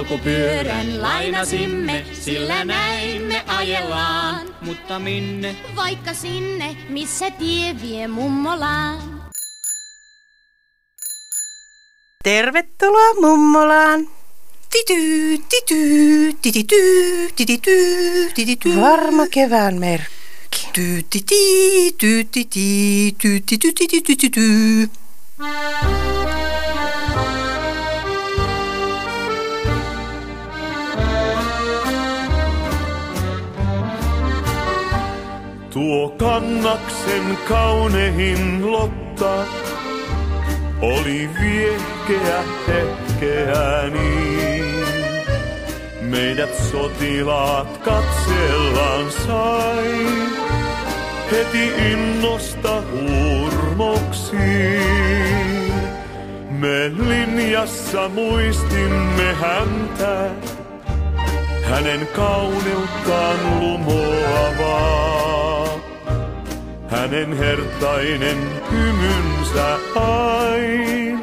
polkupyörän lainasimme, sillä näin me ajellaan. Mutta minne? Vaikka sinne, missä tie vie mummolaan. Tervetuloa mummolaan. Tity, tity, titity, titity, titity. Varma kevään merkki. Tytiti, tytiti, tytiti, tytiti, tytiti. Tuo kannaksen kaunehin Lotta oli viehkeä hetkeä niin. Meidät sotilaat katsellaan sai, heti innosta hurmoksiin. Me linjassa muistimme häntä, hänen kauneuttaan lumoavaa. Hänen hertainen hymynsä ain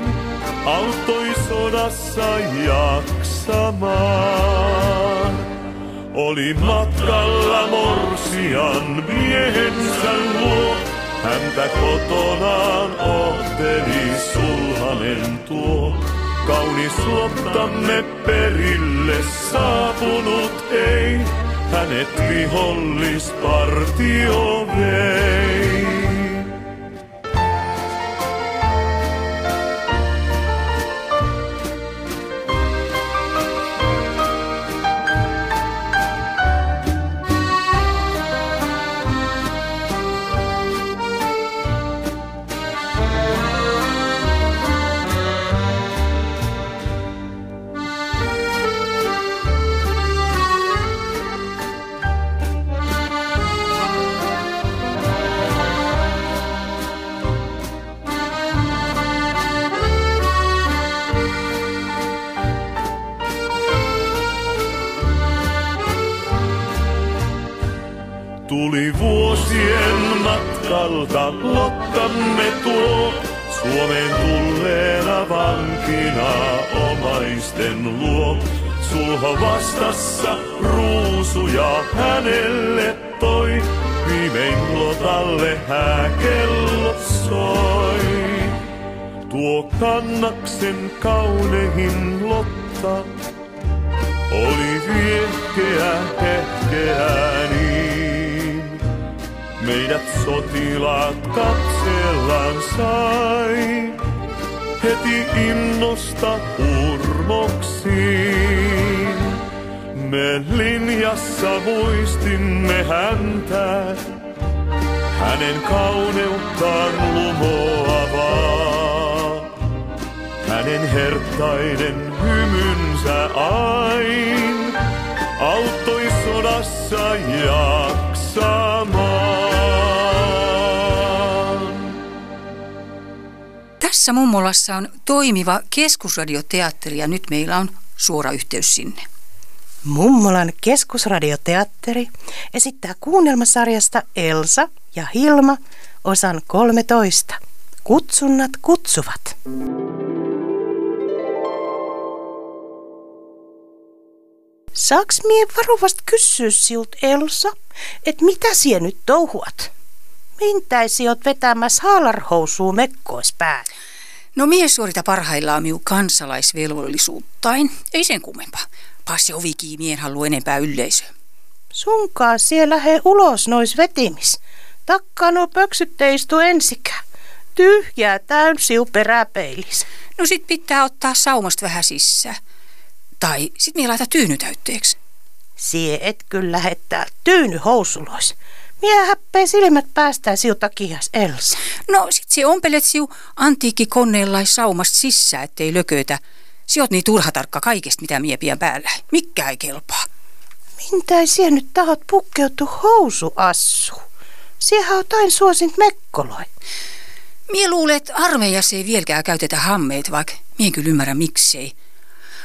auttoi sodassa jaksamaan. Oli matkalla morsian miehensä luo, häntä kotonaan ohteli sulhanen tuo. Kaunis lottamme perille saapunut ei, hänet vihollispartio vei. Tuli vuosien matkalta Lottamme tuo, Suomeen tulleena vankina omaisten luo. Sulho vastassa ruusuja hänelle toi, viimein Lotalle hääkello soi. Tuo kannaksen kaunehin Lotta oli viehkeä hetkeä niin. Meidät sotilaat katsellaan sai, heti innosta hurmoksiin. Me linjassa muistimme häntä, hänen kauneuttaan lumoavaa. Hänen hertainen hymynsä ain auttoi sodassa jaksamaan. Tässä mummolassa on toimiva keskusradioteatteri ja nyt meillä on suora yhteys sinne. Mummolan keskusradioteatteri esittää kuunnelmasarjasta Elsa ja Hilma osan 13. Kutsunnat kutsuvat. Saaks mie varovasti kysyä siult Elsa, et mitä sie nyt touhuat? Mintäisi oot vetämässä haalarhousuu mekkois päälle? No mies suorita parhaillaan miu kansalaisvelvollisuuttain. Ei sen kummempaa. Passi ovi mien haluu enempää yleisöä. Sunkaa siellä he ulos nois vetimis. Takkaa nuo pöksyt teistu ensikään. Tyhjää täysiu peräpeilis. No sit pitää ottaa saumasta vähän sisään. Tai sit mie laita tyyny täytteeksi. Sie et kyllä lähettää tyyny housulois. Mie häppee silmät päästään siu takias Elsa. No sit se ompelet siu antiikki koneella saumasta sisään, ettei lökötä. Si oot niin turha tarkka kaikesta, mitä mie pian päällä. Mikkä ei kelpaa. Mintä sie nyt tahot pukkeutu housuassu? Siehän tain suosint mekkoloi. Mie luulen, että armeijassa ei vieläkään käytetä hammeet, vaikka mie en kyllä ymmärrä miksei.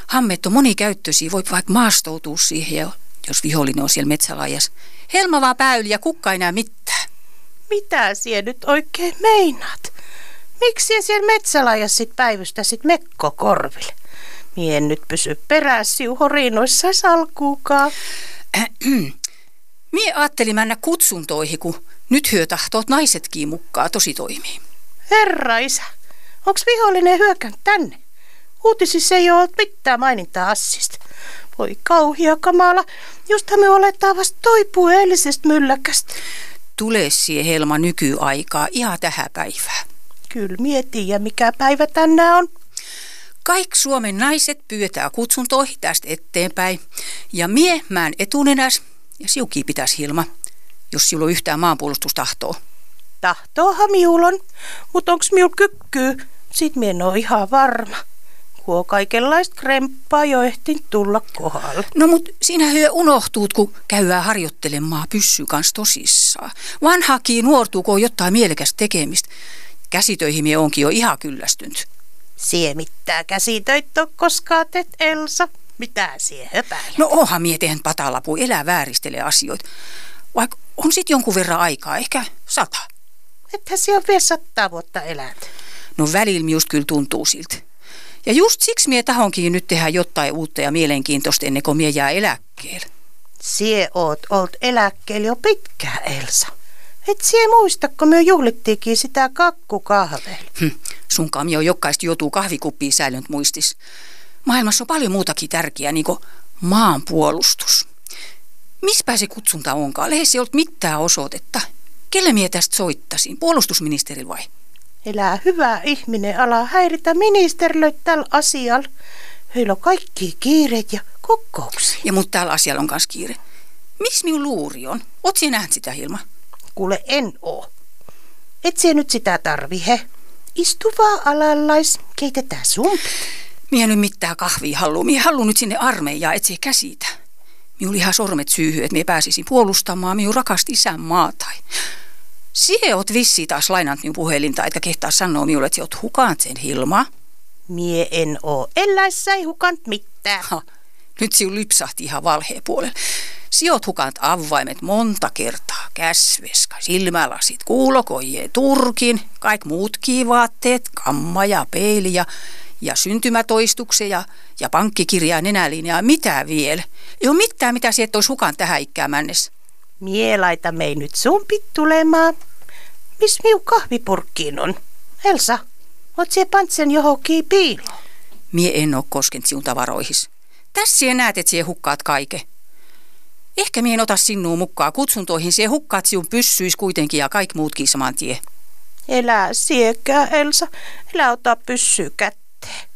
Hammeet on monikäyttöisiä, voi vaikka maastoutua siihen, ja jos vihollinen on siellä metsälaajassa. Helma vaan pääyli ja kukka ei näe mitään. Mitä sie nyt oikein meinaat? Miksi sie siellä metsälaajassa sit päivystäsit mekko korville? Mien nyt pysy perässä horinoissa salkuukaan. Mie ajattelin mennä kutsuntoihin, kun nyt hyö tahtoot naisetkin mukaan tosi toimii. Herra isä, onks vihollinen hyökännyt tänne? Uutisissa ei ole mitään mainintaa assista. Voi kauhia kamala, justhan me oletaan vasta toipuu eilisestä mylläkästä. Tule siihen Helma nykyaikaa ihan tähän päivään. Kyllä mietin ja mikä päivä tänään on. Kaikki Suomen naiset pyydetään kutsuntoihin tästä eteenpäin. Ja mie mään etunenäs ja siuki pitäisi Hilma, jos sinulla on yhtään maanpuolustustahtoa. Tahtoohan miulon, mutta onks miul kykkyy? Sit mien oo ihan varma. Kuo kaikenlaista kremppaa jo ehtin tulla kohdalle. No mut sinä hyö unohtuut, kun käyää harjoittelemaan pyssy kans tosissaan. Vanhakin nuortuu, jotain mielekästä tekemistä. Käsitöihin mie onkin jo ihan kyllästynyt. Sie mitään käsitöitä koskaan teet, Elsa. Mitä sie höpäilet? No onhan mie tehnyt patalapu, elää vääristele asioita. Vaikka on sit jonkun verran aikaa, ehkä sata. Ethän sie on vielä sataa vuotta elät. No välillä just kyllä tuntuu siltä. Ja just siksi mie tahonkin nyt tehdä jotain uutta ja mielenkiintoista ennen kuin mie jää eläkkeelle. Sie oot olt eläkkeellä jo pitkään, Elsa. Et sie muista, kun me juhlittiinkin sitä kakkukahveilla. Hm, sunkaan mie on jokaista joutuu kahvikuppiin säilynyt muistis. Maailmassa on paljon muutakin tärkeää, niin kuin maanpuolustus. Mispä se kutsunta onkaan? Lehdessä ei ollut mitään osoitetta. Kelle mie tästä soittasin? Puolustusministerillä vai? Elää hyvä ihminen, ala häiritä ministerilöitä tällä asialla. Heillä on kaikki kiireet ja kokouksia. Ja mut täällä asialla on kans kiire. Missä minun luuri on? Oot sinä nähnyt sitä, Hilma? Kuule, en oo. Et sie nyt sitä tarvi, he. Istu vaan alallais, keitetään sumpit. Mie nyt mitään kahvia haluu. Mie haluun nyt sinne armeijaa, et se käsitä. Minun ihan sormet syyhy, että mie pääsisin puolustamaan minun rakasta isän maata. Sie oot vissi taas lainant minun puhelinta, etkä kehtaa sanoa minulle, että oot hukant sen Hilma. Mie en oo. Elläissä ei hukant mitään. Ha, nyt siu lipsahti ihan valheen puolelle. Sijoit hukant avaimet monta kertaa. Käsveska, silmälasit, kuulokoje, turkin, kaikki muut vaatteet, kamma ja peili ja, ja syntymätoistuksia ja, ja pankkikirjaa nenälinjaa. Mitä vielä? Ei ole mitään, mitä sieltä olisi hukan tähän ikään mennessä. Mie laita mei nyt sumpit tulemaan. Miss miu kahvipurkkiin on? Elsa, oot sie pantsen johonkin piiloon? Mie en oo koskenut sinun tavaroihis. Tässä sie näet, että sie hukkaat kaiken. Ehkä mien ota sinua mukaan kutsuntoihin, sie hukkaat sinun pyssyis kuitenkin ja kaikki muutkin saman tie. Elää siekää, Elsa. Elä ota pyssyä kätteen.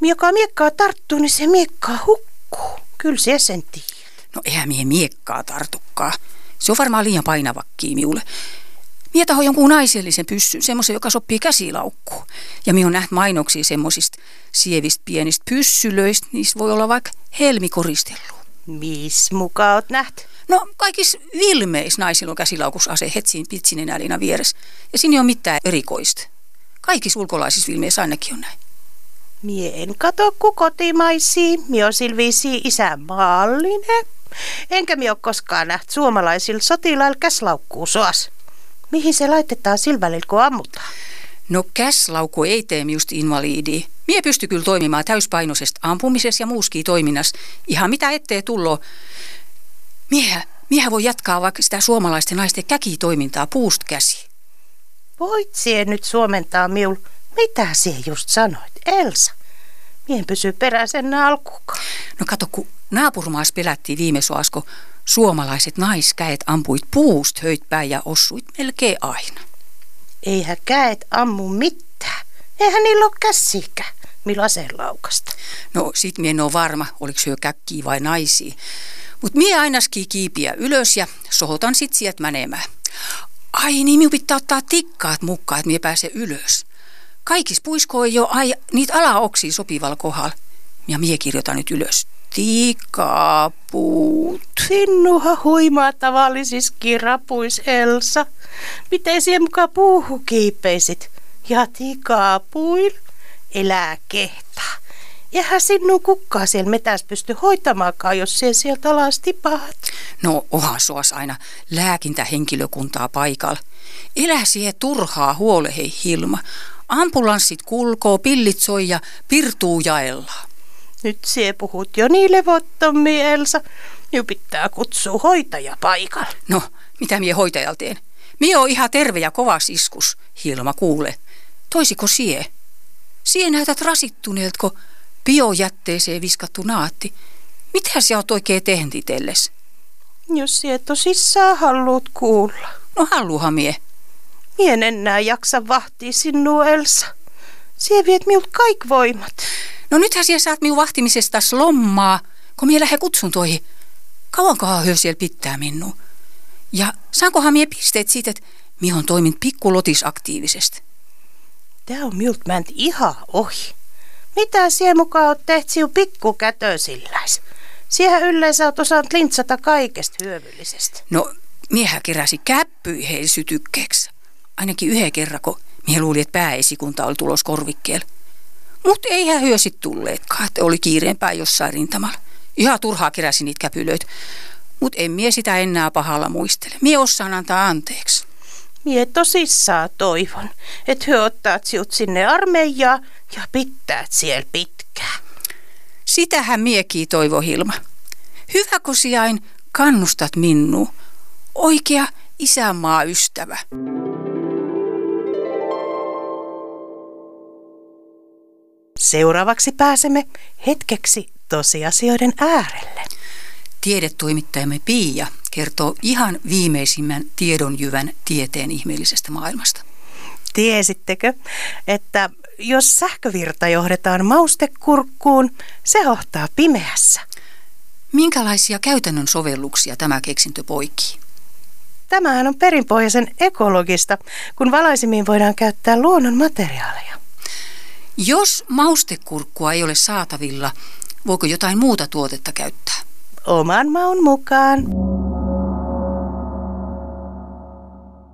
Mieka miekkaa tarttuu, niin se miekkaa hukkuu. Kyllä se sen tiedät. No eihän mie miekkaa tartukkaa. Se on varmaan liian painavakki miulle. Mie taho jonkun naisellisen pyssyn, semmoisen, joka sopii käsilaukkuun. Ja mi on nähnyt mainoksia semmosista sievistä pienistä pyssylöistä, niistä voi olla vaikka helmikoristellut. Mis mukaan oot näht? No kaikissa vilmeis naisilla on käsilaukusase hetsiin pitsinen älina vieressä. Ja siinä ei ole mitään erikoista. Kaikissa ulkolaisissa vilmeissä ainakin on näin. Mie en kato ku kotimaisia, mie on silviisi isänmaallinen. Enkä mie ole koskaan nähty suomalaisilla sotilailla käslaukkuu soas. Mihin se laitetaan silvälillä, kun ammutaan? No käslauku ei tee just invalidi. Mie pysty kyllä toimimaan täyspainoisesta ampumisessa ja muuskin toiminnassa. Ihan mitä ettei tullo. Miehän, miehän voi jatkaa vaikka sitä suomalaisten naisten käkitoimintaa puust käsi. Voit sie nyt suomentaa miul. Mitä sie just sanoit, Elsa? Mien pysy peräisen alkukaan. No kato, kun naapurmaas pelättiin viime soasko, suomalaiset naiskäet ampuit puust höitpäin ja osuit melkein aina. Eihän käet ammu mitään. Eihän niillä ole käsikä, millä aselaukasta. No sit mie en ole varma, oliko syö käkkiä vai naisia. Mut mie ainaski kiipiä ylös ja sohotan sit sieltä menemään. Ai niin, minun pitää ottaa tikkaat mukaan, että mie pääse ylös. Kaikis puisko ei jo ai, niitä alaoksia sopivalla kohdalla. Ja mie kirjoitan nyt ylös. Tikapuut. Sinnuha huimaa tavallisis kirapuis, Elsa. Miten siihen mukaan puuhu kiipeisit? Ja tikapuil? Elää kehtaa. Eihän sinun kukkaa siellä metäs pysty hoitamaankaan, jos se sieltä alas tipahat. No oha suos aina lääkintähenkilökuntaa paikalla. Elä siihen turhaa huole, hei Hilma. Ambulanssit kulkoo, pillit soi ja pirtuu jaellaan. Nyt sie puhut jo niin levottommi, Elsa. Ju pitää kutsua hoitaja paikalle. No, mitä mie hoitajalta teen? Mie on ihan terve ja kova iskus, Hilma kuule. Toisiko sie? Sie näytät rasittuneelta, kun biojätteeseen viskattu naatti. Mitä sä oot oikein tehnyt itelles? Jos sie tosissaan haluut kuulla. No halluuhan mie. Mie en enää jaksa vahtia sinua, Elsa. Sie viet minut kaik voimat. No nythän siellä saat minun vahtimisesta lommaa, kun mie lähde kutsuntoihin. Kauankohan hyö siellä pitää minua? Ja saankohan mie pisteet siitä, että mie on toiminut pikkulotis aktiivisesti? Tää on minut mänt ihan ohi. Mitä sie mukaan oot tehty siu pikkukätösilläis? Siihen yleensä oot osannut lintsata kaikesta hyödyllisestä. No, miehän keräsi käppyi heille sytykkeeksi. Ainakin yhden kerran, kun mie luuli, että pääesikunta oli tulos korvikkeella. Mutta eihän hyösit tulleetkaan, että oli kiireempää jossain rintamalla. Ihan turhaa keräsi niitä käpylöitä. Mutta en mie sitä enää pahalla muistele. Mie osaan antaa anteeksi. Mie tosissaan toivon, että hyö ottaa siut sinne armeijaa ja pitää siellä pitkään. Sitähän miekii toivo Hilma. Hyvä kun sijain kannustat minua. Oikea isänmaa ystävä. Seuraavaksi pääsemme hetkeksi tosiasioiden äärelle. Tiedetoimittajamme Pia kertoo ihan viimeisimmän tiedonjyvän tieteen ihmeellisestä maailmasta. Tiesittekö, että jos sähkövirta johdetaan maustekurkkuun, se hohtaa pimeässä. Minkälaisia käytännön sovelluksia tämä keksintö poikii? Tämähän on perinpohjaisen ekologista, kun valaisimiin voidaan käyttää luonnon materiaaleja. Jos maustekurkkua ei ole saatavilla, voiko jotain muuta tuotetta käyttää? Oman maun mukaan.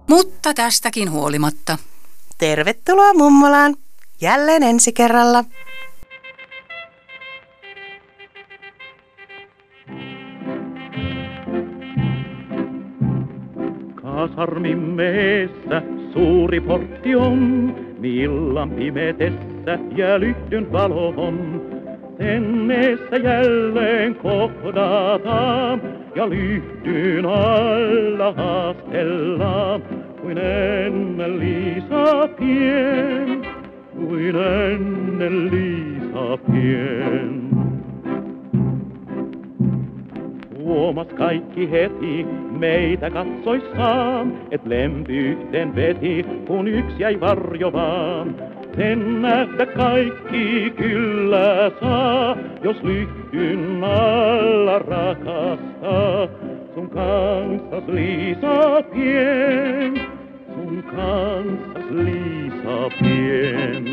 Mutta tästäkin huolimatta. Tervetuloa mummolaan. Jälleen ensi kerralla. Kasarmimeessä suuri portti on, illan pimetessä ja lyhtyn valo on. Tenneessä jälleen kohdataan ja lyhtyn alla haastellaan, kuin ennen Liisa pien, kuin ennen Liisa pien. Huomas kaikki heti meitä katsoissaan, et lempi yhteen veti, kun yksi jäi varjo vaan. Sen nähdä kaikki kyllä saa, jos lyhtyn alla rakastaa. Sun kanssas Liisa pien, sun kanssas Liisa pien.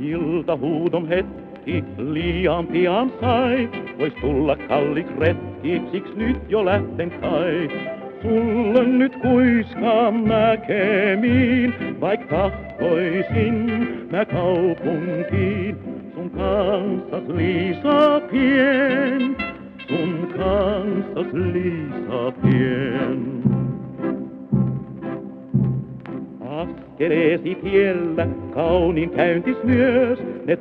Iltahuudon hetki liian pian sai. Vois tulla kallik retki, siks nyt jo lähten kai. Sulle nyt kuiskaan näkemiin, vaik tahtoisin mä kaupunkiin. Sun kanssas Liisa pien, sun kanssas Liisa pien. Askeleesi tiellä, kaunin käyntis myös, ne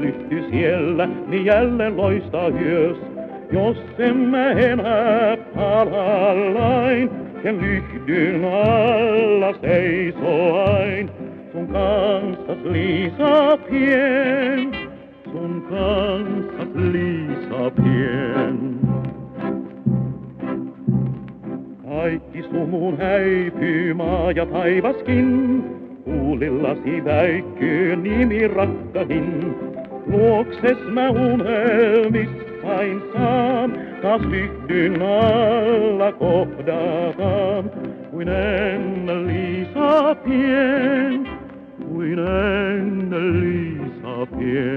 lyhty siellä, niin jälleen loistaa hyös. Jos en mä enää palallain, sen lyhdyn alla seisoain. Sun kanssas Liisa pien, sun kanssas Liisa pien. Kaikki sumun häipyy maa ja taivaskin, huulillasi väikkyy nimi rakkahin. Luokses mä unelmissain saan, taas lyhdyn alla kohdataan, kuin ennen Liisa pien, kuin ennen Liisa pien.